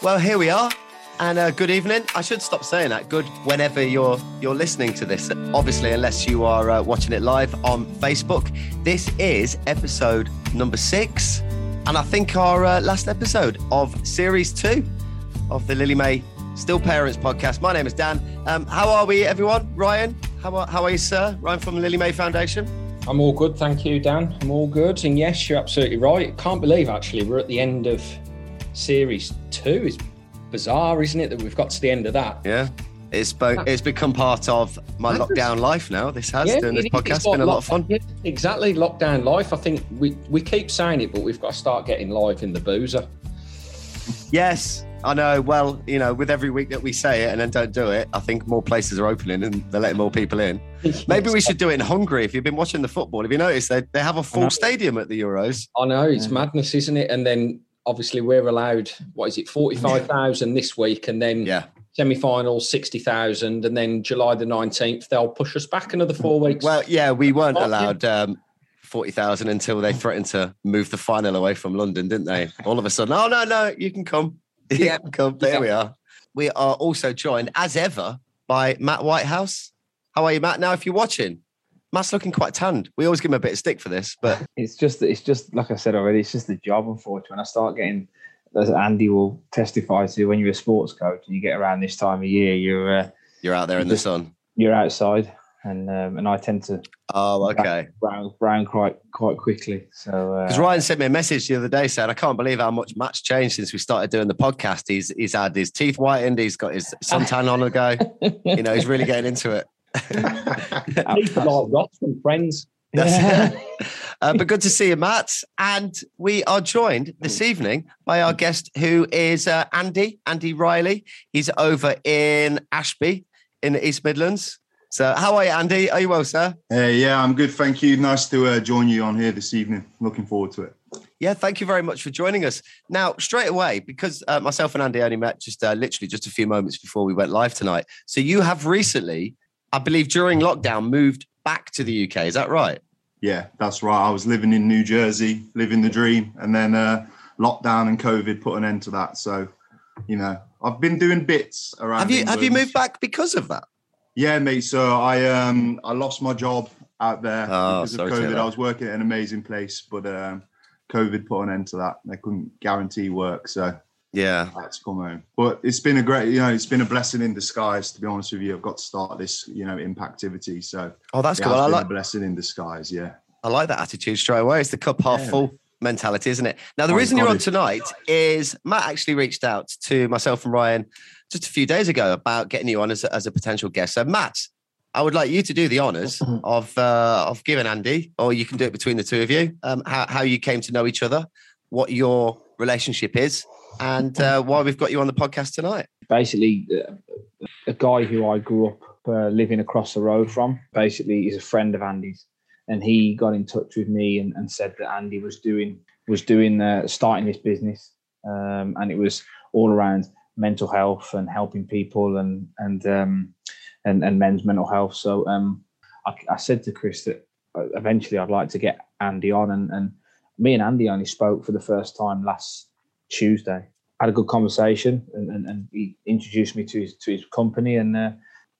Well, here we are, and uh, good evening. I should stop saying that. Good whenever you're you're listening to this. Obviously, unless you are uh, watching it live on Facebook. This is episode number six, and I think our uh, last episode of series two of the Lily Mae Still Parents podcast. My name is Dan. Um, how are we, everyone? Ryan, how are, how are you, sir? Ryan from the Lily Mae Foundation. I'm all good, thank you, Dan. I'm all good, and yes, you're absolutely right. Can't believe actually we're at the end of series two. is bizarre, isn't it, that we've got to the end of that? Yeah. It's, bo- it's become part of my lockdown life now. This has yeah, doing this podcast. It's been a lot of fun. Yeah, exactly, lockdown life. I think we, we keep saying it, but we've got to start getting live in the boozer. Yes, I know. Well, you know, with every week that we say it and then don't do it, I think more places are opening and they're letting more people in. Maybe we should do it in Hungary. If you've been watching the football, have you noticed they, they have a full stadium at the Euros? I know it's yeah. madness, isn't it? And then obviously we're allowed what is it, forty five thousand this week, and then yeah. Semi-final, sixty thousand, and then July the nineteenth, they'll push us back another four weeks. Well, yeah, we weren't allowed um, forty thousand until they threatened to move the final away from London, didn't they? All of a sudden, oh no, no, you can come. Yeah, come. There yeah. we are. We are also joined, as ever, by Matt Whitehouse. How are you, Matt? Now, if you're watching, Matt's looking quite tanned. We always give him a bit of stick for this, but it's just it's just like I said already. It's just the job. Unfortunately, when I start getting, as Andy will testify to, when you're a sports coach and you get around this time of year, you're uh, you're out there in just, the sun. You're outside, and um, and I tend to oh okay brown brown quite quite quickly. So because uh, Ryan sent me a message the other day saying I can't believe how much Matt's changed since we started doing the podcast. He's he's had his teeth whitened, he's got his suntan on a go. you know, he's really getting into it. like Ross from Friends. uh, but good to see you, Matt. And we are joined this evening by our guest, who is uh, Andy, Andy Ryley. He's over in Ashby in the East Midlands. So, how are you, Andy? Are you well, sir? Uh, yeah, I'm good. Thank you. Nice to uh, join you on here this evening. Looking forward to it. Yeah, thank you very much for joining us. Now, straight away, because uh, myself and Andy only met just uh, literally just a few moments before we went live tonight. So, you have recently, I believe, during lockdown, moved back to the UK. Is that right? Yeah, that's right. I was living in New Jersey, living the dream, and then uh, lockdown and COVID put an end to that. So, you know, I've been doing bits around. Have you England. have you moved back because of that? Yeah, mate. So I um I lost my job out there oh, because of COVID. I was working at an amazing place, but um, COVID put an end to that. They couldn't guarantee work, so yeah, I had to come home. But it's been a great, you know, it's been a blessing in disguise. To be honest with you, I've got to start this, you know, impactivity. So oh, that's cool. I like a blessing in disguise. Yeah, I like that attitude straight away. It's the cup half yeah. full mentality, isn't it? Now, the reason you're on tonight is Matt actually reached out to myself and Ryan just a few days ago about getting you on as a, as a potential guest. So, Matt, I would like you to do the honours of uh, of giving Andy, or you can do it between the two of you, um, how, how you came to know each other, what your relationship is, and uh, why we've got you on the podcast tonight. Basically, uh, a guy who I grew up uh, living across the road from, basically, is a friend of Andy's, and he got in touch with me and, and said that Andy was doing was doing uh, starting this business, um, and it was all around mental health and helping people and and um, and, and men's mental health. So um, I, I, said to Chris that uh, eventually I'd like to get Andy on, and, and me and Andy only spoke for the first time last Tuesday. Had a good conversation, and, and, and he introduced me to his to his company, and uh,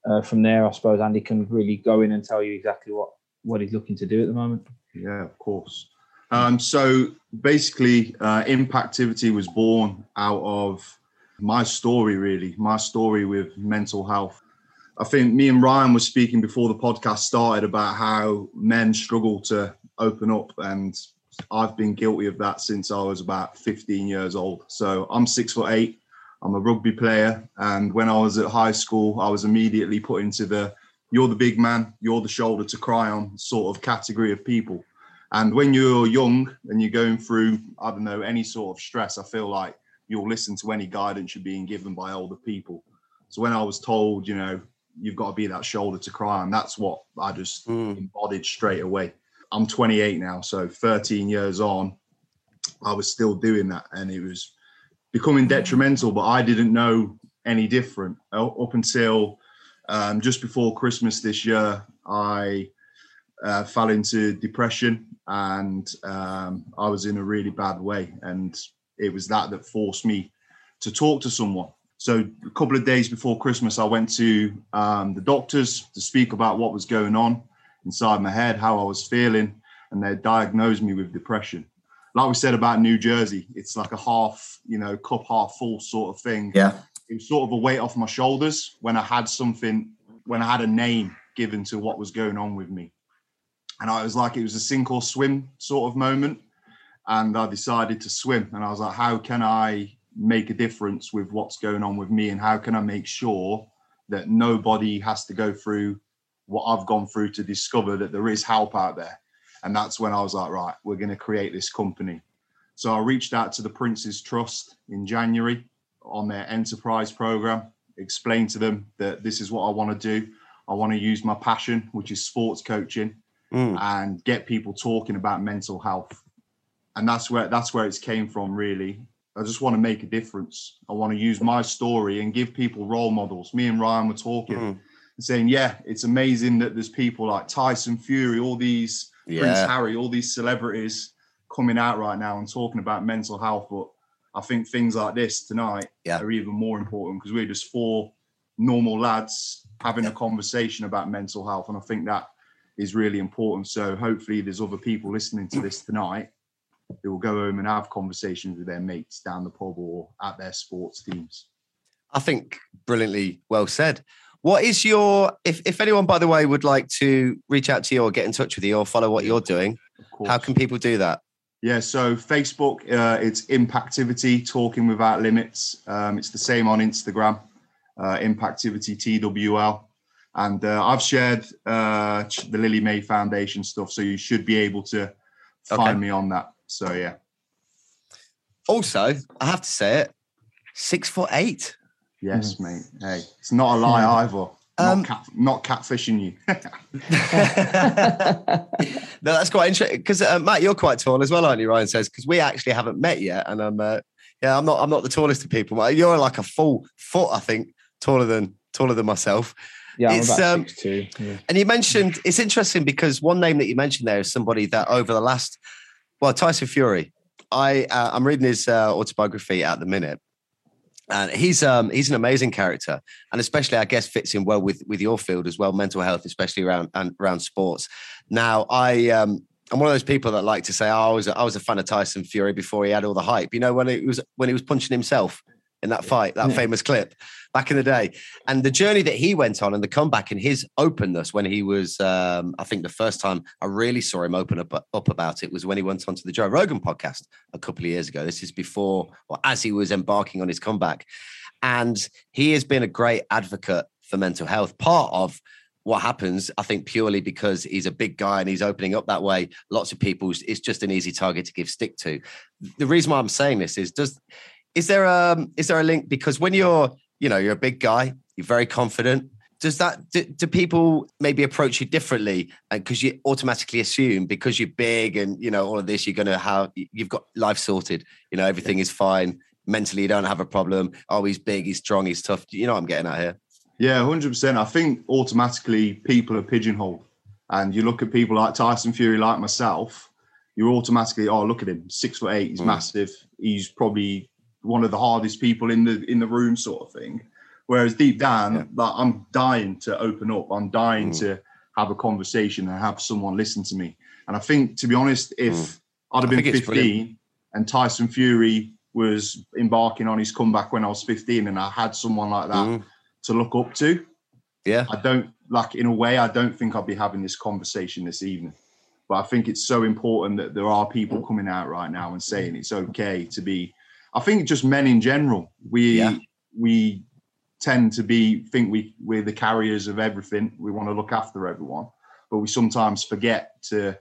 uh, from there, I suppose Andy can really go in and tell you exactly what what he's looking to do at the moment. Yeah, of course. Um, so basically, uh, Impactivity was born out of my story, really, my story with mental health. I think me and Ryan were speaking before the podcast started about how men struggle to open up, and I've been guilty of that since I was about 15 years old. So I'm six foot eight. I'm a rugby player, and when I was at high school, I was immediately put into the "you're the big man, you're the shoulder to cry on" sort of category of people. And when you're young and you're going through, I don't know, any sort of stress, I feel like you'll listen to any guidance you're being given by older people. So when I was told, you know, you've got to be that shoulder to cry on, that's what I just mm. embodied straight away. I'm 28 now, so 13 years on, I was still doing that, and it was becoming detrimental. But I didn't know any different up until um, just before Christmas this year. I uh, fell into depression, and um, I was in a really bad way, and it was that that forced me to talk to someone. So a couple of days before Christmas, I went to um, the doctors to speak about what was going on inside my head, how I was feeling, and they diagnosed me with depression. Like we said about New Jersey, it's like a half, you know, cup half full sort of thing. Yeah. It was sort of a weight off my shoulders when I had something, when I had a name given to what was going on with me. And I was like, it was a sink or swim sort of moment. And I decided to swim. And I was like, how can I make a difference with what's going on with me? And how can I make sure that nobody has to go through what I've gone through to discover that there is help out there? And that's when I was like, right, we're going to create this company. So I reached out to the Prince's Trust in January on their enterprise program, explained to them that this is what I want to do. I want to use my passion, which is sports coaching, mm. and get people talking about mental health. And that's where that's where it's came from, really. I just want to make a difference. I want to use my story and give people role models. Me and Ryan were talking mm. Saying, yeah, it's amazing that there's people like Tyson Fury, all these yeah. Prince Harry, all these celebrities coming out right now and talking about mental health. But I think things like this tonight yeah. are even more important because we're just four normal lads having a conversation about mental health. And I think that is really important. So hopefully there's other people listening to this tonight who will go home and have conversations with their mates down the pub or at their sports teams. I think brilliantly well said. What is your if if anyone by the way would like to reach out to you or get in touch with you or follow what you're doing, how can people do that? Yeah, so Facebook, uh, it's Impactivity Talking Without Limits. Um, it's the same on Instagram, uh, Impactivity TWL. And uh, I've shared uh, the Lily Mae Foundation stuff, so you should be able to find okay. me on that. So yeah. Also, I have to say it, six foot eight. Yes, mm. mate. Hey, it's not a lie hmm. either. Um, not, cat, not catfishing you. no, that's quite interesting because uh, Matt, you're quite tall as well, aren't you? Ryan says because we actually haven't met yet, and I'm uh, yeah, I'm not I'm not the tallest of people. But you're like a full foot, I think, taller than taller than myself. Yeah, I'm it's, about um, six two. Yeah. And you mentioned it's interesting because one name that you mentioned there is somebody that over the last well, Tyson Fury. I uh, I'm reading his uh, autobiography at the minute, and he's um he's an amazing character. And especially i guess fits in well with with your field as well mental health especially around and around sports. Now i um I'm one of those people that like to say, oh, I was a, I was a fan of Tyson Fury before he had all the hype. You know, when it was when he was punching himself in that fight, that yeah. famous clip back in the day. And the journey that he went on and the comeback and his openness when he was, um, I think the first time I really saw him open up, up about it was when he went onto the Joe Rogan podcast a couple of years ago. This is before or as he was embarking on his comeback. And he has been a great advocate for mental health. Part of what happens, I think, purely because he's a big guy and he's opening up that way. Lots of people, it's just an easy target to give stick to. The reason why I'm saying this is, does is there a is there a link? Because when you're you know you're a big guy, you're very confident. Does that do, do people maybe approach you differently? Because you automatically assume because you're big and you know all of this, you're gonna have you've got life sorted. You know everything is fine mentally. You don't have a problem. Oh, he's big, he's strong, he's tough. You know what I'm getting at here. Yeah, hundred percent. I think automatically people are pigeonholed, and you look at people like Tyson Fury, like myself. You're automatically, oh, look at him, six foot eight, he's mm. massive. He's probably one of the hardest people in the in the room, sort of thing. Whereas deep down, yeah. like I'm dying to open up. I'm dying mm. to have a conversation and have someone listen to me. And I think, to be honest, if mm. I'd have been 15 and Tyson Fury was embarking on his comeback when I was 15, and I had someone like that mm. to look up to, yeah, I don't like in a way. I don't think I'd be having this conversation this evening. But I think it's so important that there are people coming out right now and saying it's okay to be I think just men in general, we yeah. we tend to be think we we're the carriers of everything. We want to look after everyone, but we sometimes forget to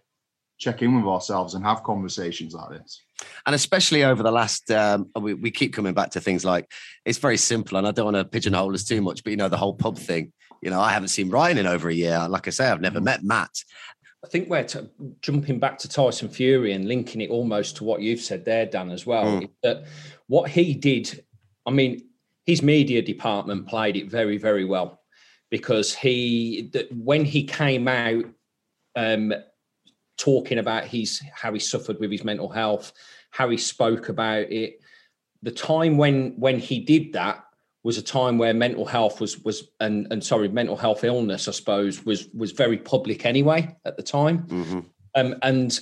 check in with ourselves and have conversations like this. And especially over the last, um, we, we keep coming back to things like it's very simple, and I don't want to pigeonhole us too much, but you know the whole pub thing. You know, I haven't seen Ryan in over a year. Like I say, I've never met Matt. I think we're t- jumping back to Tyson Fury and linking it almost to what you've said there, Dan, as well. Mm. That what he did, I mean, his media department played it very, very well because he, that when he came out um, talking about his how he suffered with his mental health, how he spoke about it, the time when when he did that was a time where mental health was was and and sorry mental health illness i suppose was was very public anyway at the time mm-hmm. um, and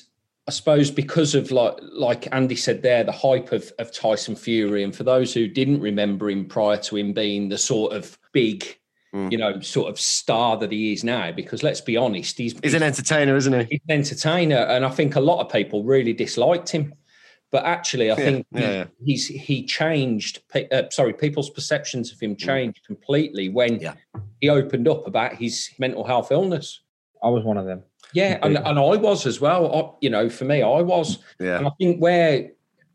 i suppose because of like like andy said there the hype of, of tyson fury and for those who didn't remember him prior to him being the sort of big mm. you know sort of star that he is now because let's be honest he's he's an entertainer isn't he he's an entertainer and i think a lot of people really disliked him but actually, I yeah, think yeah, he's he changed. Uh, sorry, people's perceptions of him mm. changed mm. completely when he opened up about his mental health illness. I was one of them. Yeah, and, and I was as well. I, you know, for me, I was. Yeah. And I think where,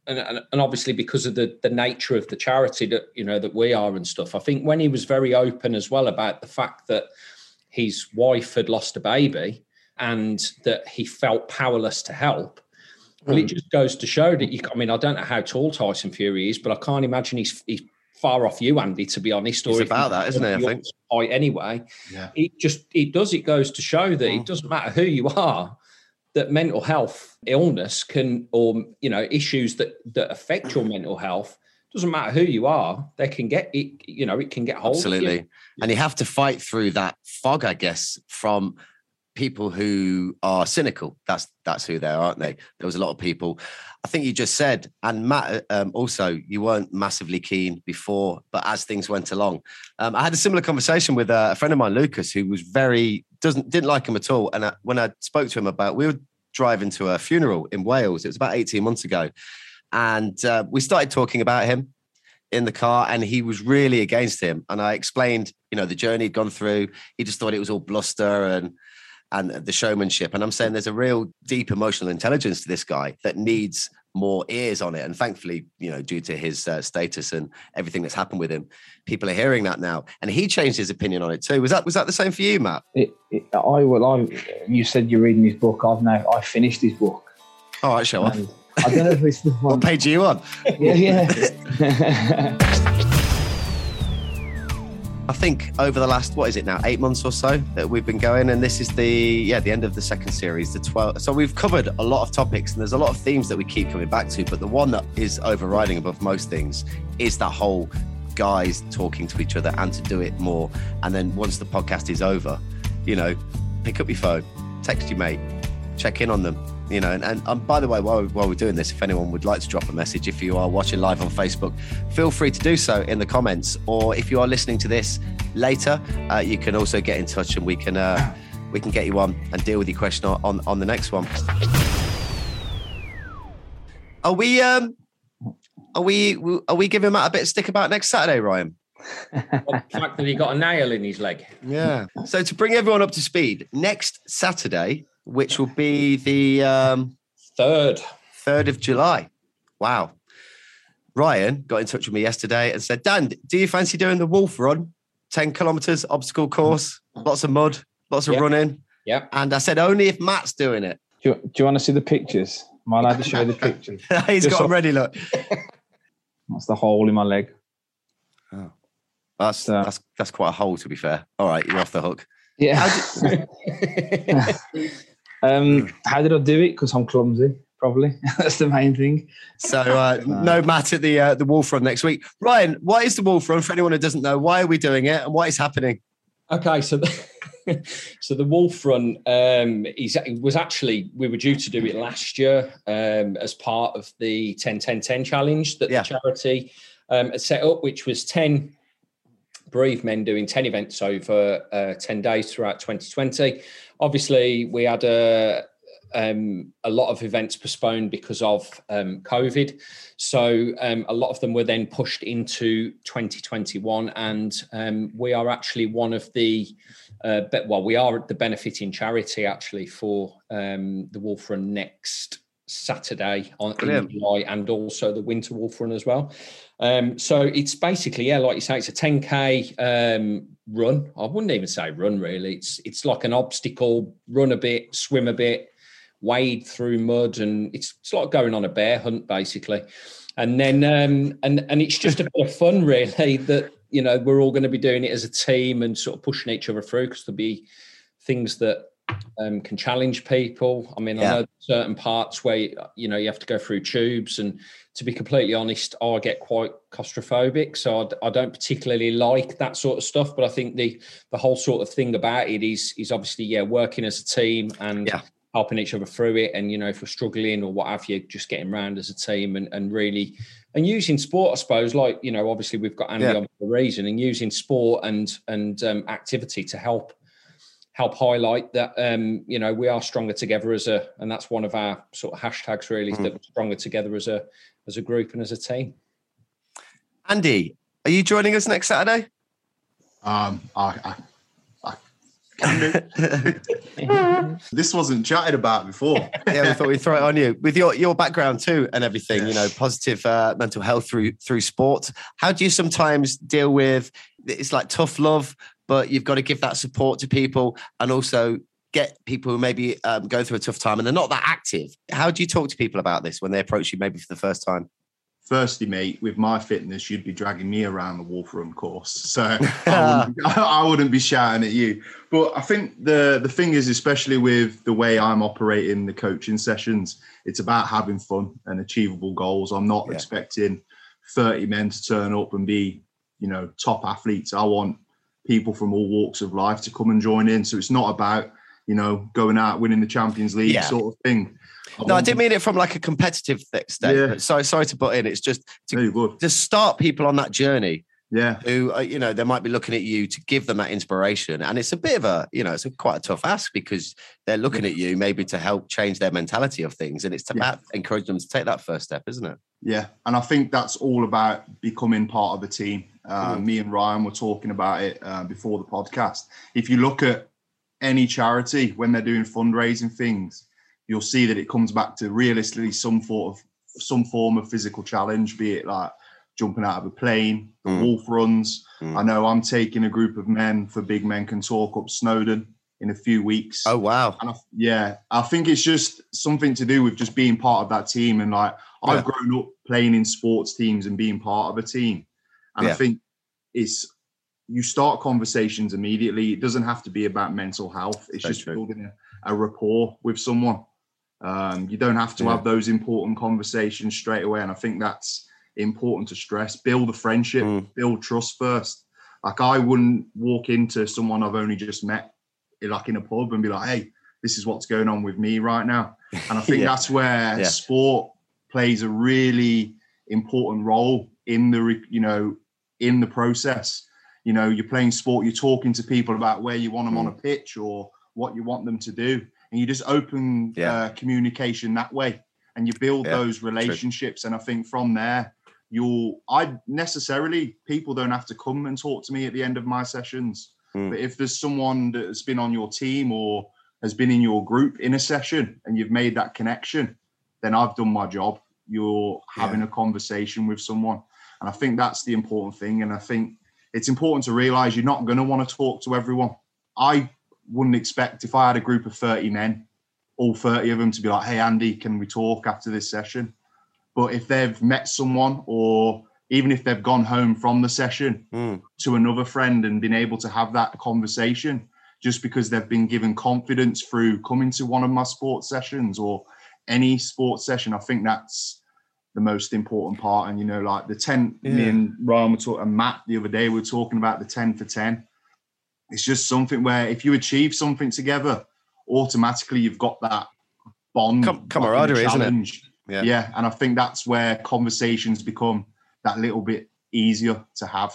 and, and obviously because of the the nature of the charity that you know that we are and stuff, I think when he was very open as well about the fact that his wife had lost a baby and that he felt powerless to help well, it hmm. just goes to show that you. I mean, I don't know how tall Tyson Fury is, but I can't imagine he's he's far off you, Andy. To be honest, or it's about that, isn't it? I think. Height anyway. Yeah. It just it does. It goes to show that mm. it hmm. doesn't matter who you are. That mental health illness can, or you know, issues that that affect your mental health doesn't matter who you are, they can get it, you know, it can get hold Absolutely. You. And you have to fight through that fog, I guess, from people who are cynical. That's that's who they are, aren't they? There was a lot of people. I think you just said, and Matt um, also, you weren't massively keen before, but as things went along, um, I had a similar conversation with a friend of mine, Lucas, who was very doesn't didn't like him at all. And I, when I spoke to him about, we were driving to a funeral in Wales. It was about eighteen months ago, and uh, we started talking about him in the car and he was really against him and i explained you know the journey he'd gone through he just thought it was all bluster and and the showmanship. And I'm saying there's a real deep emotional intelligence to this guy that needs more ears on it. And thankfully, you know, due to his uh, status and everything that's happened with him, people are hearing that now. And he changed his opinion on it too. Was that was that the same for you, Matt? It, it, I will. I. You said you're reading his book. I've now. I finished his book. All right, show off. I don't know if it's the one. what page are you on? yeah, yeah. I think over the last what is it now eight months or so that we've been going, and this is the yeah the end of the second series, the twelve. So we've covered a lot of topics, and there's a lot of themes that we keep coming back to. But the one that is overriding above most things is that whole guys talking to each other and to do it more. And then once the podcast is over, you know, pick up your phone, text your mate, check in on them, you know and, and um, by the way while, while we're doing this if anyone would like to drop a message if you are watching live on facebook feel free to do so in the comments or if you are listening to this later uh, you can also get in touch and we can uh, we can get you on and deal with your question on on the next one are we um are we are we giving Matt a bit of stick about next Saturday, Ryan? the fact that he got a nail in his leg. Yeah. So to bring everyone up to speed, next Saturday which will be the um, third, third of July. Wow. Ryan got in touch with me yesterday and said, Dan, do you fancy doing the Wolf Run? 10 kilometers, obstacle course, lots of mud, lots of yep. running. Yeah. And I said, only if Matt's doing it. Do you, do you want to see the pictures? Am I allowed to show the pictures? He's Just got them ready, look. That's the hole in my leg. Oh. That's, uh, that's, that's quite a hole, to be fair. All right, you're off the hook. Yeah. Um, how did I do it? Because I'm clumsy. Probably that's the main thing. So uh, no Matt at the uh, the Wolf Run next week. Ryan, what is the Wolf Run for anyone who doesn't know? Why are we doing it and what is happening? Okay, so the, so the Wolf Run um, is was actually we were due to do it last year um, as part of the 10 10 10 challenge that yeah. the charity um, had set up, which was 10 brave men doing 10 events over uh, 10 days throughout 2020 obviously we had a um, a lot of events postponed because of um, COVID. So um, a lot of them were then pushed into 2021, and um, we are actually one of the uh, be- well, we are the benefiting charity actually for um, the Wolf Run next Saturday on in July, and also the Winter Wolf Run as well. Um, so it's basically, yeah, like you say, it's a 10k um, run. I wouldn't even say run really. It's it's like an obstacle, run a bit, swim a bit, wade through mud, and it's it's like going on a bear hunt basically. And then um, and and it's just a bit of fun really that you know we're all going to be doing it as a team and sort of pushing each other through because there'll be things that um, can challenge people. I mean, yeah. I know certain parts where you know you have to go through tubes, and to be completely honest, I get quite claustrophobic, so I, I, don't particularly like that sort of stuff. But I think the the whole sort of thing about it is is obviously yeah, working as a team and yeah. helping each other through it, and you know if we're struggling or what have you, just getting around as a team and and really and using sport, I suppose, like you know, obviously we've got Andy yeah. on for a reason, and using sport and and um, activity to help help highlight that um, you know we are stronger together as a, and that's one of our sort of hashtags really, mm. that we're stronger together as a as a group and as a team. Andy, are you joining us next Saturday? Um, I, I I this wasn't chatted about before. yeah, we thought we'd throw it on you with your your background too and everything. Yes. You know, positive uh, mental health through through sport. How do you sometimes deal with? It's like tough love, but you've got to give that support to people and also get people who maybe um, go through a tough time and they're not that active. How do you talk to people about this when they approach you maybe for the first time? firstly, mate, with my fitness, you'd be dragging me around the Wolf Run course, so I, wouldn't, I, wouldn't, be shouting at you. But I think the the thing is, especially with the way I'm operating the coaching sessions, it's about having fun and achievable goals. I'm not yeah. expecting 30 men to turn up and be, you know, top athletes. I want people from all walks of life to come and join in. So it's not about you know going out winning the Champions League yeah. sort of thing no, I didn't mean it from like a competitive extent. Yeah. Sorry, sorry to put in. It's just to, to start people on that journey. Yeah. Who, uh, you know, they might be looking at you to give them that inspiration. And it's a bit of a, you know, it's a quite a tough ask because they're looking at you maybe to help change their mentality of things. And it's about yeah. encouraging them to take that first step, isn't it? Yeah. And I think that's all about becoming part of a team. Uh, mm. Me and Ryan were talking about it uh, before the podcast. If you look at any charity when they're doing fundraising things, you'll see that it comes back to realistically some sort of some form of physical challenge, be it like jumping out of a plane, the mm. wolf runs. Mm. I know I'm taking a group of men for Big Men Can Talk up Snowdon in a few weeks. Oh wow! And I, yeah, I think it's just something to do with just being part of that team. And like yeah. I've grown up playing in sports teams and being part of a team, and yeah. I think it's you start conversations immediately. It doesn't have to be about mental health. It's That's just true. building a, a rapport with someone. Um, you don't have to yeah. have those important conversations straight away. And I think that's important to stress. Build a friendship, mm. build trust first. Like I wouldn't walk into someone I've only just met, like in a pub, and be like, "Hey, this is what's going on with me right now." And I think yeah. that's where yeah. sport plays a really important role in the you know in the process. You know, you're playing sport, you're talking to people about where you want them mm. on a pitch or what you want them to do and you just open yeah. uh, communication that way and you build yeah, those relationships true. and i think from there you'll i necessarily people don't have to come and talk to me at the end of my sessions mm. but if there's someone that's been on your team or has been in your group in a session and you've made that connection then i've done my job you're having yeah. a conversation with someone and i think that's the important thing and i think it's important to realize you're not going to want to talk to everyone i wouldn't expect if I had a group of 30 men, all 30 of them to be like, hey, Andy, can we talk after this session? But if they've met someone or even if they've gone home from the session mm. to another friend and been able to have that conversation just because they've been given confidence through coming to one of my sports sessions or any sports session, I think that's the most important part. And you know, like the 10, yeah. me and Ryan were talking, and Matt the other day, we were talking about the 10 for 10 it's just something where if you achieve something together, automatically you've got that bond, Com- camaraderie, isn't it? Yeah. yeah, and I think that's where conversations become that little bit easier to have.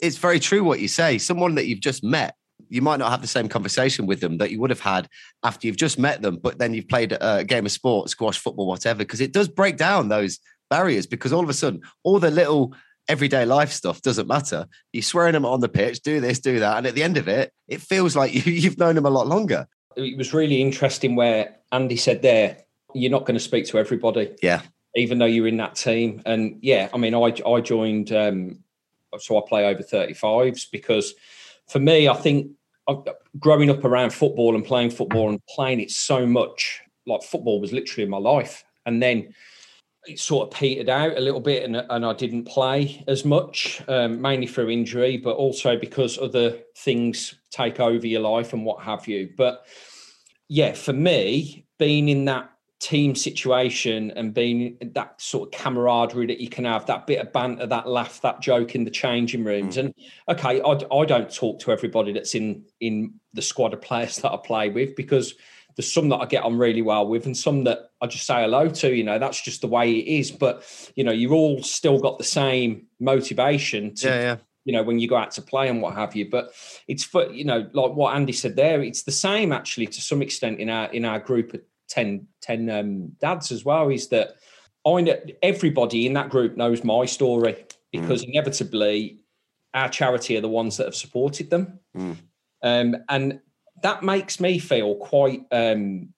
It's very true what you say. Someone that you've just met, you might not have the same conversation with them that you would have had after you've just met them, but then you've played a game of sport, squash, football, whatever, because it does break down those barriers because all of a sudden, all the little everyday life stuff doesn't matter. You're swearing them on the pitch, do this, do that. And at the end of it, it feels like you, you've known them a lot longer. It was really interesting where Andy said there, you're not going to speak to everybody. Yeah. Even though you're in that team. And yeah, I mean, I, I joined, um, so I play over 35s because for me, I think growing up around football and playing football and playing it so much, like football was literally my life. And then it sort of petered out a little bit and, and I didn't play as much, um, mainly through injury, but also because other things take over your life and what have you. But yeah, for me, being in that team situation and being that sort of camaraderie that you can have, that bit of banter, that laugh, that joke in the changing rooms. Mm. And okay, I, I don't talk to everybody that's in in the squad of players that I play with because there's some that I get on really well with and some that I just say hello to. You know, that's just the way it is. But you know, you're all still got the same motivation to yeah, yeah. you know when you go out to play and what have you. But it's for you know, like what Andy said there, it's the same actually to some extent in our in our group of 10, 10 um, dads as well is that I know everybody in that group knows my story because mm. inevitably our charity are the ones that have supported them. Mm. Um, and that makes me feel quite, um,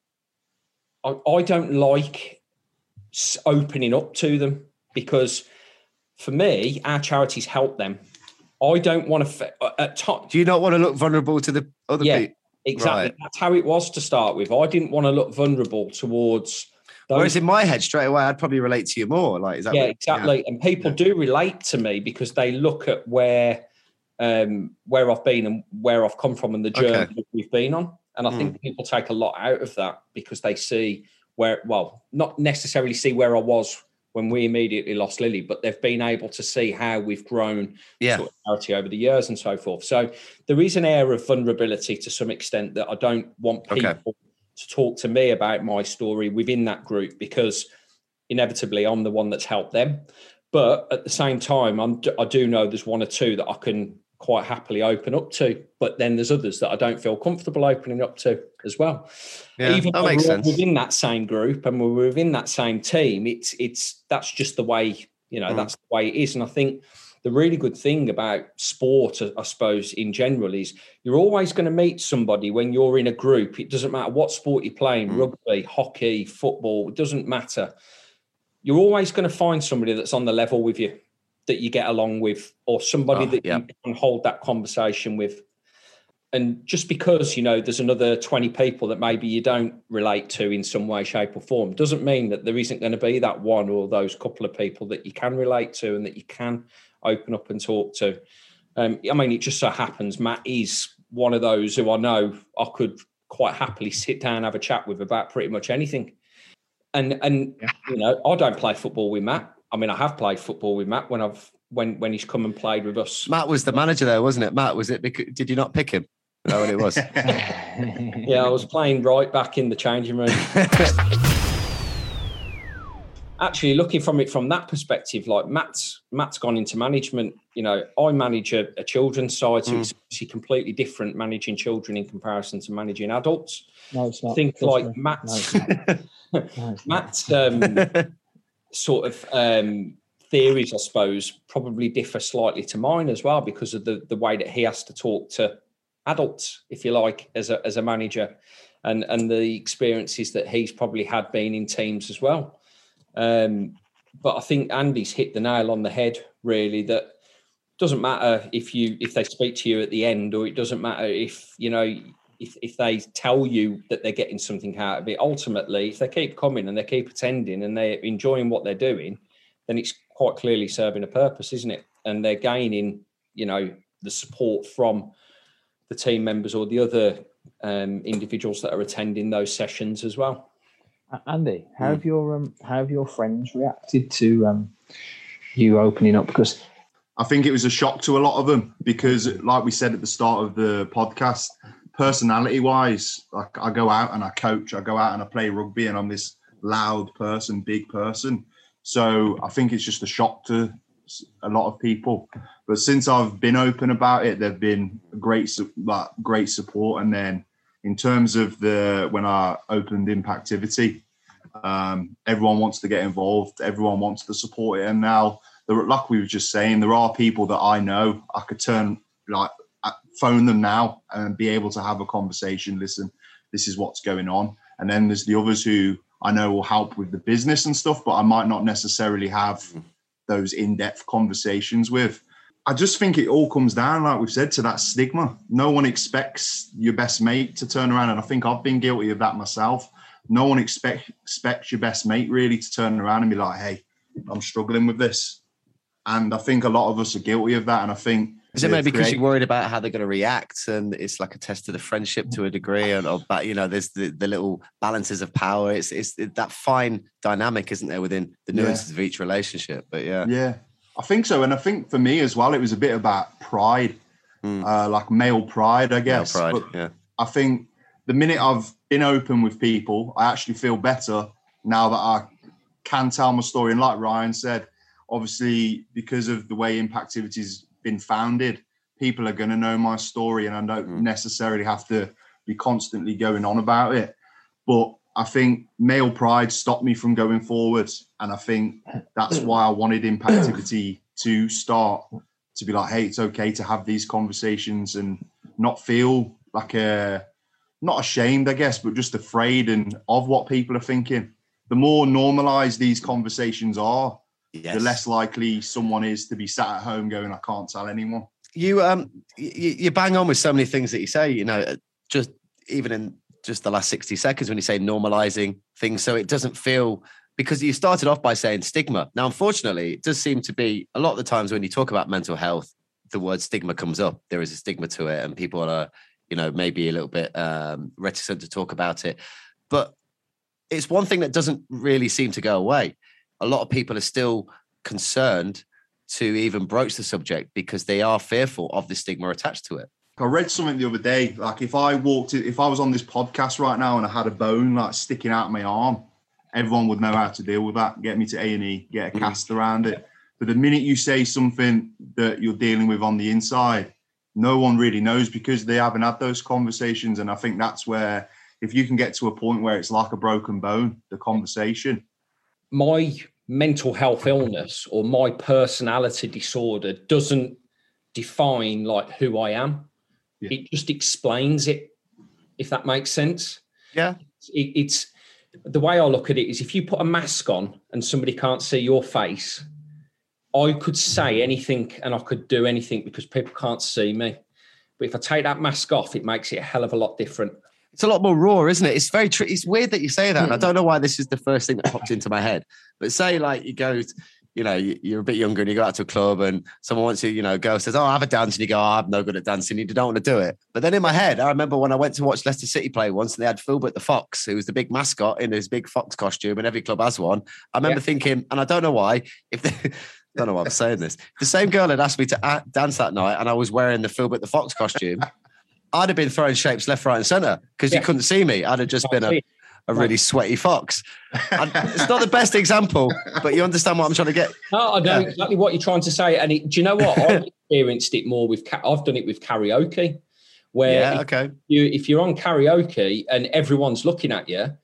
I, I don't like opening up to them because for me, our charities help them. I don't want to. At top, Do you not want to look vulnerable to the other yeah, people? Exactly. Right. That's how it was to start with. I didn't want to look vulnerable towards. Those. Whereas in my head, straight away, I'd probably relate to you more. Like, is that yeah, what, exactly. Yeah. And people yeah. do relate to me because they look at where um, where I've been and where I've come from and the journey okay. that we've been on. And I mm. think people take a lot out of that because they see where, well, not necessarily see where I was when we immediately lost Lily, but they've been able to see how we've grown yeah. sort of charity over the years and so forth. So there is an air of vulnerability to some extent that I don't want people okay. to talk to me about my story within that group because inevitably I'm the one that's helped them. But at the same time, I'm, I do know there's one or two that I can quite happily open up to. But then there's others that I don't feel comfortable opening up to as well. Yeah, Even that makes sense. within that same group and we're within that same team, it's it's that's just the way you know mm. that's the way it is. And I think the really good thing about sport, I suppose, in general, is you're always going to meet somebody when you're in a group. It doesn't matter what sport you're playing, mm. rugby, hockey, football, it doesn't matter. You're always going to find somebody that's on the level with you that you get along with or somebody oh, that yeah. you can hold that conversation with and just because you know there's another 20 people that maybe you don't relate to in some way shape or form doesn't mean that there isn't going to be that one or those couple of people that you can relate to and that you can open up and talk to um, i mean it just so happens matt is one of those who i know i could quite happily sit down and have a chat with about pretty much anything and and yeah. you know i don't play football with matt I mean, I have played football with Matt when I've when when he's come and played with us. Matt was the manager there, wasn't it? Matt was it? Did you not pick him? Know what it was? yeah, I was playing right back in the changing room. Actually, looking from it from that perspective, like Matt's Matt's gone into management. You know, I manage a, a children's side, so mm. it's actually completely different managing children in comparison to managing adults. No, it's not. I think like Matt's no, Matt's um, sort of um, theories, I suppose, probably differ slightly to mine as well because of the, the way that he has to talk to adults, if you like, as a, as a manager and, and the experiences that he's probably had been in teams as well. Um, but I think Andy's hit the nail on the head, really, that doesn't matter if you if they speak to you at the end or it doesn't matter if you know if, if they tell you that they're getting something out of it, ultimately, if they keep coming and they keep attending and they're enjoying what they're doing, then it's quite clearly serving a purpose, isn't it? And they're gaining, you know, the support from the team members or the other um, individuals that are attending those sessions as well. Andy, how hmm. have your um, how have your friends reacted to um, you opening up? Because I think it was a shock to a lot of them because, like we said at the start of the podcast, personality wise, like I go out and I coach, I go out and I play rugby, and I'm this loud person, big person. So I think it's just a shock to a lot of people. But since I've been open about it, they've been great, like great support. And then in terms of the when I opened Impactivity, um, everyone wants to get involved. Everyone wants to support it. And now, like we were just saying, there are people that I know I could turn like phone them now and be able to have a conversation. Listen, this is what's going on. And then there's the others who I know will help with the business and stuff, but I might not necessarily have hmm. those in-depth conversations with. I just think it all comes down, like we've said, to that stigma. No one expects your best mate to turn around, and I think I've been guilty of that myself. No one expect, expects your best mate really to turn around and be like, "Hey, I'm struggling with this," and I think a lot of us are guilty of that. And I think Is it maybe because you're worried about how they're going to react, and it's like a test of the friendship to a degree, and but you know, there's the, the little balances of power. It's it's that fine dynamic, isn't there, within the nuances yeah. of each relationship? But yeah, yeah, I think so, and I think for me as well, it was a bit about pride, mm. uh, like male pride, I guess. Male pride, but yeah. I think the minute I've been open with people, I actually feel better now that I can tell my story. And like Ryan said, obviously because of the way Impactivity's been founded, people are going to know my story, and I don't mm. necessarily have to be constantly going on about it. But I think male pride stopped me from going forwards, and I think that's why I wanted Impactivity to start to be like, hey, it's okay to have these conversations and not feel like a not ashamed, I guess, but just afraid and of what people are thinking. The more normalized these conversations are, yes. the less likely someone is to be sat at home going, "I can't tell anyone." You um, you, you bang on with so many things that you say. You know, just even in just the last sixty seconds when you say normalizing things, so it doesn't feel because you started off by saying stigma. Now, unfortunately, it does seem to be a lot of the times when you talk about mental health, the word stigma comes up. There is a stigma to it, and people are, you know, maybe a little bit um, reticent to talk about it. But it's one thing that doesn't really seem to go away. A lot of people are still concerned to even broach the subject because they are fearful of the stigma attached to it. I read something the other day. Like if I walked, if I was on this podcast right now and I had a bone like sticking out of my arm, everyone would know how to deal with that. Get me to A and E, get a mm. cast around it. But the minute you say something that you're dealing with on the inside, no one really knows because they haven't had those conversations. And I think that's where, if you can get to a point where it's like a broken bone, the conversation. My mental health illness or my personality disorder doesn't define like who I am. Yeah. It just explains it, if that makes sense. Yeah. It, it's the way I look at it is if you put a mask on and somebody can't see your face, I could say anything and I could do anything because people can't see me. But if I take that mask off, it makes it a hell of a lot different. It's a lot more raw, isn't it? It's very true. It's weird that you say that. And I hmm. don't know why this is the first thing that popped into my head. But say like you go, you know, you're a bit younger and you go out to a club and someone wants to, you know, go says, Oh, I have a dance. And you go, oh, I'm no good at dancing. You don't want to do it. But then in my head, I remember when I went to watch Leicester City play once and they had Filbert the Fox, who was the big mascot in his big fox costume, and every club has one. I remember yeah. thinking, and I don't know why, if they, I don't know why I'm saying this. The same girl had asked me to dance that night, and I was wearing the Filbert the Fox costume. I'd have been throwing shapes left, right, and centre because yeah. you couldn't see me. I'd have just been a, a really sweaty fox. it's not the best example, but you understand what I'm trying to get. No, I know yeah. exactly what you're trying to say. And it, do you know what? I've experienced it more with. I've done it with karaoke, where yeah, okay. If, you, if you're on karaoke and everyone's looking at you,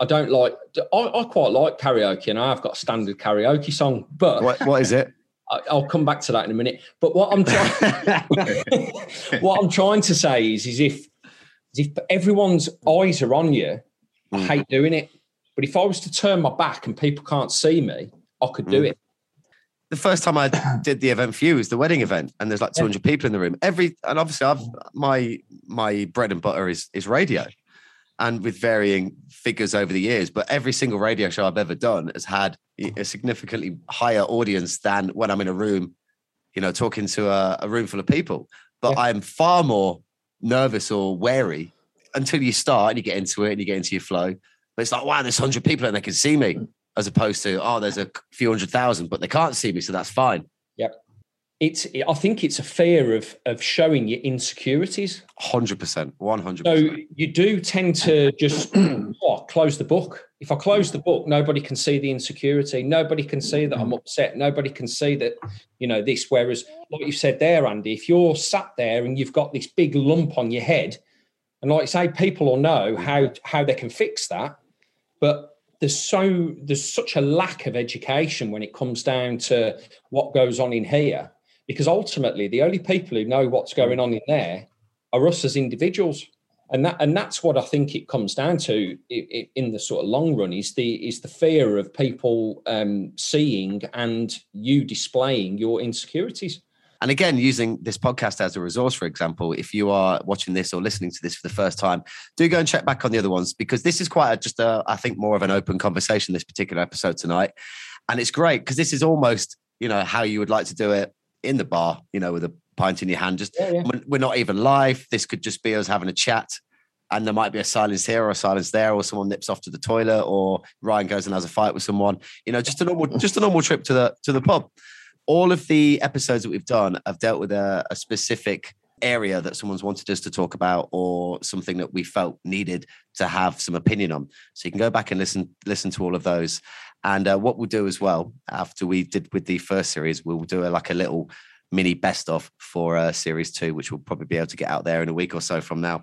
I don't like. I, I quite like karaoke, and I've got a standard karaoke song. But what, what is it? I'll come back to that in a minute. But what I'm trying, what I'm trying to say is, is if if everyone's eyes are on you, I mm. hate doing it. But if I was to turn my back and people can't see me, I could do mm. it. The first time I did the event for you was the wedding event, and there's like 200 yeah. people in the room. Every and obviously, I've my my bread and butter is is radio, and with varying figures over the years. But every single radio show I've ever done has had a significantly higher audience than when I'm in a room, you know, talking to a, a room full of people. But yeah. I'm far more nervous or wary until you start and you get into it and you get into your flow. But it's like, wow, there's 100 people and they can see me, as opposed to, oh, there's a few hundred thousand, but they can't see me. So that's fine. Yep. It's, I think it's a fear of of showing your insecurities. Hundred percent, one hundred. So you do tend to just oh, close the book. If I close the book, nobody can see the insecurity. Nobody can see that I'm upset. Nobody can see that you know this. Whereas, like you said there, Andy, if you're sat there and you've got this big lump on your head, and like I say, people will know how how they can fix that, but there's so there's such a lack of education when it comes down to what goes on in here because ultimately the only people who know what's going on in there are us as individuals and that and that's what I think it comes down to in the sort of long run is the is the fear of people um, seeing and you displaying your insecurities. And again, using this podcast as a resource, for example, if you are watching this or listening to this for the first time, do go and check back on the other ones because this is quite a, just a, I think, more of an open conversation. This particular episode tonight, and it's great because this is almost, you know, how you would like to do it in the bar, you know, with a pint in your hand. Just yeah, yeah. we're not even live. This could just be us having a chat. And there might be a silence here or a silence there, or someone nips off to the toilet, or Ryan goes and has a fight with someone. You know, just a normal, just a normal trip to the to the pub. All of the episodes that we've done have dealt with a, a specific area that someone's wanted us to talk about or something that we felt needed to have some opinion on. So you can go back and listen listen to all of those. And uh, what we'll do as well after we did with the first series, we'll do a, like a little mini best of for uh, series two, which we'll probably be able to get out there in a week or so from now.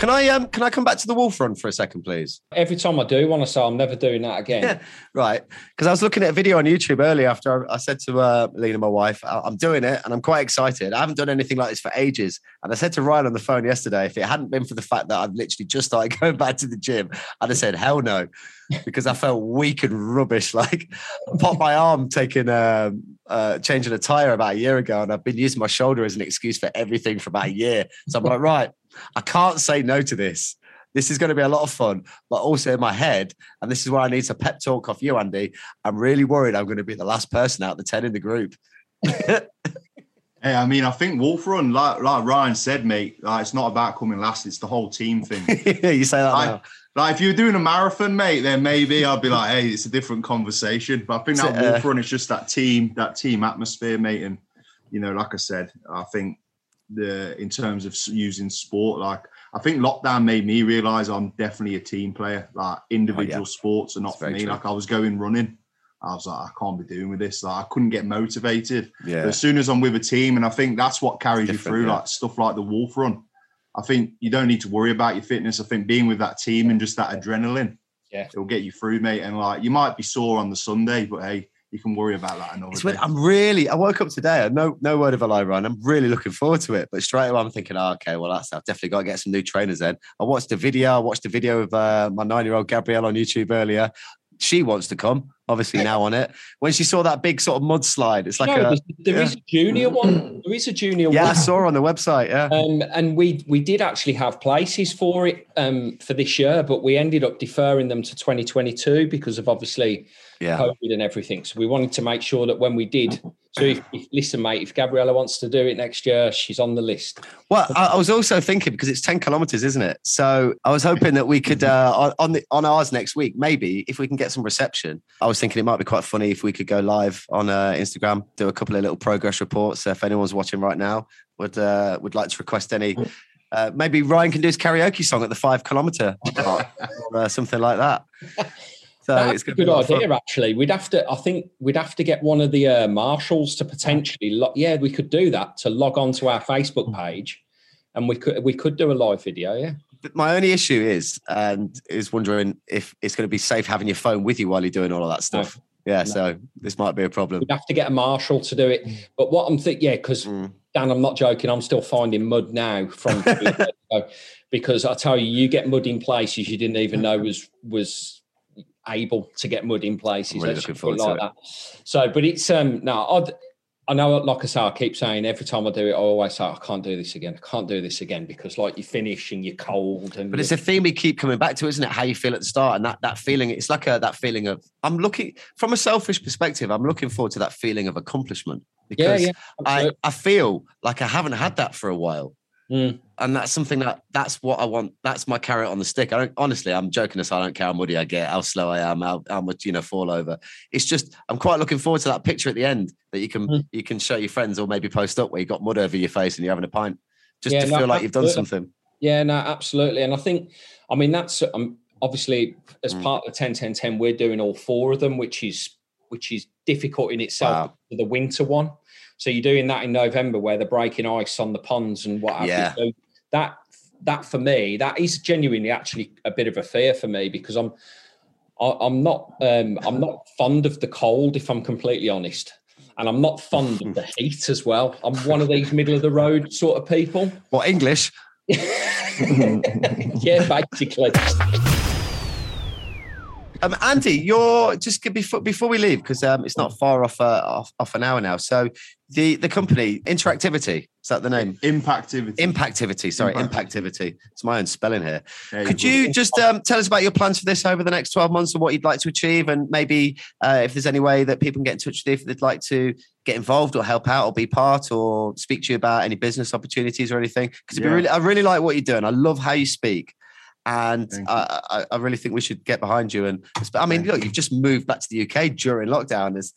Can I um can I come back to the wolf run for a second, please? Every time I do want to say I'm never doing that again. Yeah, right. Because I was looking at a video on YouTube earlier after I, I said to uh, Lena, my wife, I'm doing it and I'm quite excited. I haven't done anything like this for ages. And I said to Ryan on the phone yesterday, if it hadn't been for the fact that I've literally just started going back to the gym, I'd have said, hell no. Because I felt weak and rubbish. Like I popped my arm taking um, uh, changing a tire about a year ago, and I've been using my shoulder as an excuse for everything for about a year. So I'm like, right, I can't say no to this. This is going to be a lot of fun, but also in my head, and this is where I need to pep talk off you, Andy. I'm really worried I'm going to be the last person out the 10 in the group. hey, I mean, I think Wolf Run, like, like Ryan said, mate, like, it's not about coming last, it's the whole team thing. you say that like, now. Like if you're doing a marathon, mate, then maybe I'd be like, hey, it's a different conversation. But I think that uh, Wolf Run is just that team, that team atmosphere, mate. And you know, like I said, I think the in terms of using sport. Like I think lockdown made me realize I'm definitely a team player. Like individual oh, yeah. sports are not for me. True. Like I was going running. I was like, I can't be doing with this. Like I couldn't get motivated. Yeah. But as soon as I'm with a team, and I think that's what carries you through, yeah. like stuff like the Wolf Run. I think you don't need to worry about your fitness. I think being with that team and just that adrenaline, yeah, it'll get you through, mate. And like you might be sore on the Sunday, but hey, you can worry about that another day. I'm really, I woke up today, no, no word of a lie, Ryan. I'm really looking forward to it. But straight away, I'm thinking, oh, okay, well, that's, I've definitely got to get some new trainers then. I watched the video, I watched the video of uh, my nine year old Gabrielle on YouTube earlier. She wants to come, obviously now on it. When she saw that big sort of mudslide, it's like no, a, there yeah. is a junior one. There is a junior yeah, one. I saw on the website. Yeah, um, and we we did actually have places for it um, for this year, but we ended up deferring them to 2022 because of obviously yeah. COVID and everything. So we wanted to make sure that when we did, so if, if, listen, mate, if Gabriella wants to do it next year, she's on the list. Well, I, I was also thinking because it's 10 kilometers, isn't it? So I was hoping that we could, uh, on, the, on ours next week, maybe if we can get some reception, I was thinking it might be quite funny if we could go live on uh, Instagram, do a couple of little progress reports. if anyone's watching right now would, uh, would like to request any uh, maybe Ryan can do his karaoke song at the five kilometer or uh, something like that. So That's it's a good idea. Actually, we'd have to. I think we'd have to get one of the uh, marshals to potentially. Lo- yeah, we could do that to log on to our Facebook hmm. page, and we could we could do a live video. Yeah. But my only issue is, and is wondering if it's going to be safe having your phone with you while you're doing all of that stuff. No. Yeah, no. so this might be a problem. We'd have to get a marshal to do it. Hmm. But what I'm thinking, yeah, because mm. Dan, I'm not joking. I'm still finding mud now from because I tell you, you get mud in places you didn't even know was was able to get mud in places. Really looking forward like that. So, but it's um no, I'd, I know, like I say, I keep saying every time I do it, I always say I can't do this again. I can't do this again because, like, you finish and you're cold. And but it's a theme we keep coming back to, isn't it? How you feel at the start and that that feeling. It's like a that feeling of I'm looking from a selfish perspective. I'm looking forward to that feeling of accomplishment because yeah, yeah, I I feel like I haven't had that for a while. Mm. And that's something that that's what I want. That's my carrot on the stick. I don't honestly, I'm joking aside, I don't care how muddy I get, how slow I am, how, how much, you know, fall over. It's just I'm quite looking forward to that picture at the end that you can mm. you can show your friends or maybe post up where you got mud over your face and you're having a pint. Just yeah, to no, feel like you've done something. Yeah, no, absolutely. And I think I mean that's um, obviously as mm. part of the 10 10 10, we're doing all four of them, which is which is difficult in itself wow. for the winter one. So you're doing that in November where they're breaking ice on the ponds and what have yeah. you. So that that for me, that is genuinely actually a bit of a fear for me because I'm I'm not um, I'm not fond of the cold if I'm completely honest. And I'm not fond of the heat as well. I'm one of these middle of the road sort of people. What English? yeah, basically Um, Andy, you're just before before we leave because um, it's not far off, uh, off off an hour now. So the the company interactivity is that the name? Impactivity. Impactivity. Sorry, impactivity. It's my own spelling here. Could you just um, tell us about your plans for this over the next twelve months and what you'd like to achieve, and maybe uh, if there's any way that people can get in touch with you if they'd like to get involved or help out or be part or speak to you about any business opportunities or anything? Because yeah. really, I really like what you're doing. I love how you speak and I, I, really think we should get behind you. And I mean, look, you've just moved back to the UK during lockdown. There's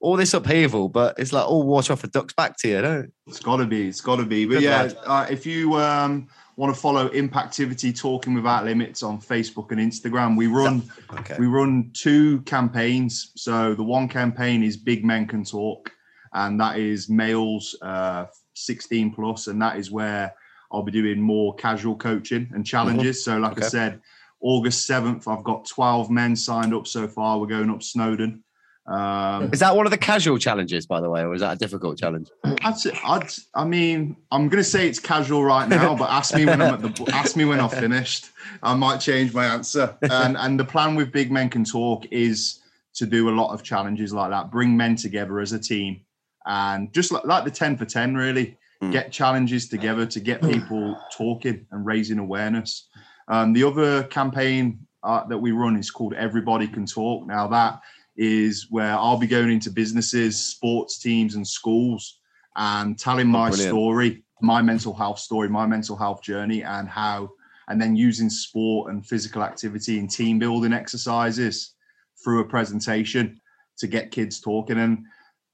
all this upheaval, but it's like all water off a duck's back to you, don't it? It's got to be. It's got to be. But Good yeah, uh, if you um, want to follow Impactivity Talking Without Limits on Facebook and Instagram, we run okay. we run two campaigns. So the one campaign is Big Men Can Talk, and that is males uh, 16 plus, and that is where I'll be doing more casual coaching and challenges. Mm-hmm. So, like okay. I said, August 7th, I've got 12 men signed up so far. We're going up Snowdon. Um, is that one of the casual challenges, by the way, or is that a difficult challenge? I'd, say, I'd I mean, I'm going to say it's casual right now, but ask me when I'm at the ask me when I've finished. I might change my answer. And and the plan with Big Men Can Talk is to do a lot of challenges like that, bring men together as a team, and just like, like the 10 for 10, really mm. get challenges together to get people talking and raising awareness. Um, the other campaign uh, that we run is called Everybody Can Talk. Now, that is where I'll be going into businesses, sports teams, and schools and telling my story, my mental health story, my mental health journey, and how, and then using sport and physical activity and team building exercises through a presentation to get kids talking. And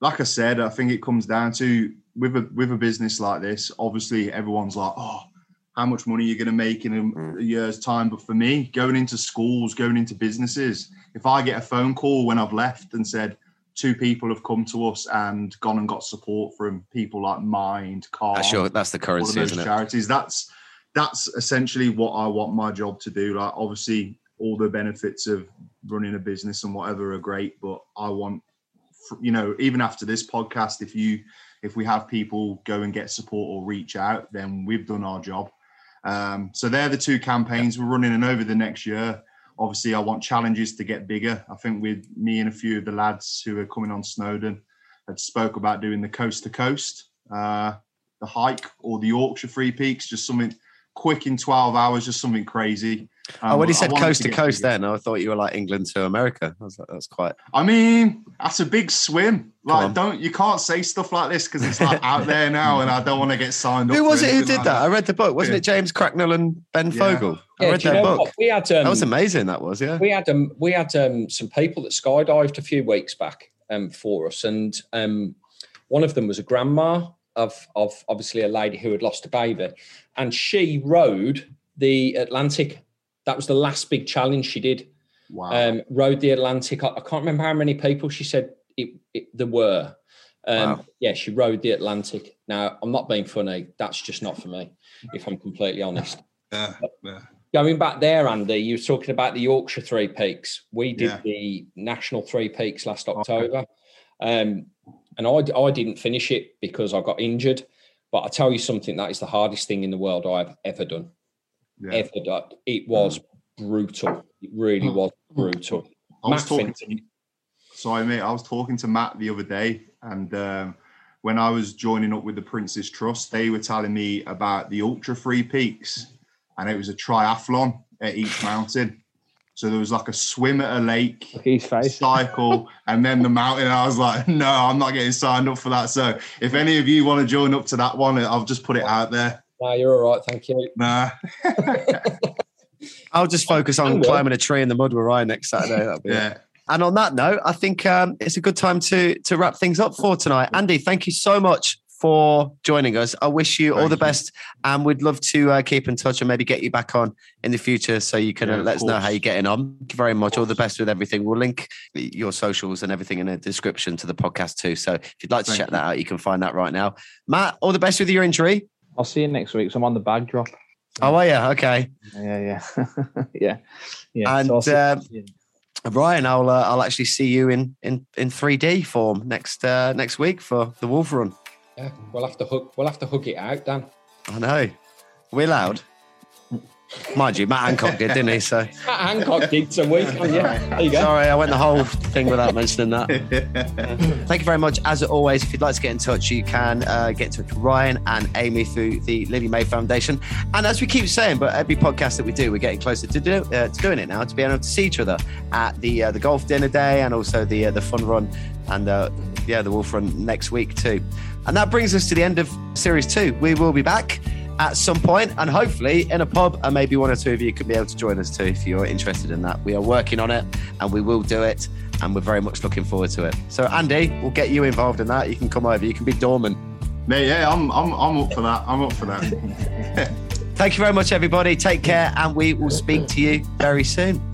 like I said, I think it comes down to with a with a business like this, obviously everyone's like, oh, how much money are you going to make in a, mm. a, year's time? But for me, going into schools, going into businesses, if I get a phone call when I've left and said two people have come to us and gone and got support from people like Mind, Car, that's, your, that's the currency, isn't it? Charities. That's that's essentially what I want my job to do. Like obviously, all the benefits of running a business and whatever are great, but I want, you know, even after this podcast, if you if we have people go and get support or reach out, then we've done our job. Um, so they're the two campaigns we're running, and over the next year, obviously, I want challenges to get bigger. I think with me and a few of the lads who are coming on Snowdon had spoke about doing the coast to coast, uh, the hike or the Yorkshire Three Peaks, just something quick in 12 hours, just something crazy. Um, oh, when he said coast to, to coast, then I thought you were like England to America. I was like, that's quite. I mean, that's a big swim. Like, don't you can't say stuff like this because it's like out there now, and I don't want to get signed up. Who was it who did like that? I read the book. Wasn't yeah. it James Cracknell and Ben yeah. Fogle? Yeah, I read that book. What? We had um, that was amazing. That was yeah. We had um, we had um, some people that skydived a few weeks back um, for us, and um, one of them was a grandma of of obviously a lady who had lost a baby, and she rowed the Atlantic that was the last big challenge she did. Wow. Um, rowed the Atlantic. I, I, can't remember how many people she said it, it there were. Um, wow. Yeah, she rowed the Atlantic. Now, I'm not being funny. That's just not for me, if I'm completely honest. Yeah, yeah. Going back there, Andy, you were talking about the Yorkshire Three Peaks. We did yeah. the National Three Peaks last October. Okay. Um, and I, I didn't finish it because I got injured. But I tell you something, that is the hardest thing in the world I've ever done yeah. ever done. It was brutal. It really was brutal. I was talking to, sorry, mate. I was talking to Matt the other day, and um, when I was joining up with the Prince's Trust, they were telling me about the Ultra Three Peaks, and it was a triathlon at each mountain. So there was like a swim at a lake, cycle, and then the mountain. I was like, no, I'm not getting signed up for that. So if any of you want to join up to that one, I'll just put it out there. Nah, you're all right. Thank you. Nah. I'll just focus on climbing a tree in the mud with Ryan next Saturday. yeah. It. And on that note, I think um, it's a good time to to wrap things up for tonight. Andy, thank you so much for joining us. I wish you thank all the you. best, and we'd love to uh, keep in touch and maybe get you back on in the future so you can yeah, uh, let us know how you're getting on. Thank you very much. All the best with everything. We'll link your socials and everything in the description to the podcast too. So if you'd like to thank check you. that out, you can find that right now. Matt, all the best with your injury. I'll see you next week. So I'm on the bag drop. Oh, are you? Okay. Yeah, yeah, yeah, yeah. And so uh, Ryan, I'll uh, I'll actually see you in in in 3D form next uh, next week for the Wolf Run. Yeah, we'll have to hook we'll have to hook it out, Dan. I know. We're we allowed? Mind you, Matt Hancock did, didn't he? So Matt Hancock did some week. Oh, yeah, there you go. Sorry, I went the whole thing without mentioning that. Thank you very much. As always, if you'd like to get in touch, you can uh, get in touch with Ryan and Amy through the Lily Mae Foundation. And as we keep saying, but every podcast that we do, we're getting closer to, do, uh, to doing it now, to be able to see each other at the uh, the golf dinner day and also the uh, the fun run and uh, yeah, the wolf run next week too. And that brings us to the end of series two. We will be back at some point and hopefully in a pub and maybe one or two of you could be able to join us too if you're interested in that. We are working on it and we will do it and we're very much looking forward to it. So andy we'll get you involved in that. You can come over. You can be dormant yeah, yeah I'm, I'm, I'm up for that. I'm up for that. Thank you very much everybody. Take care and we will speak to you very soon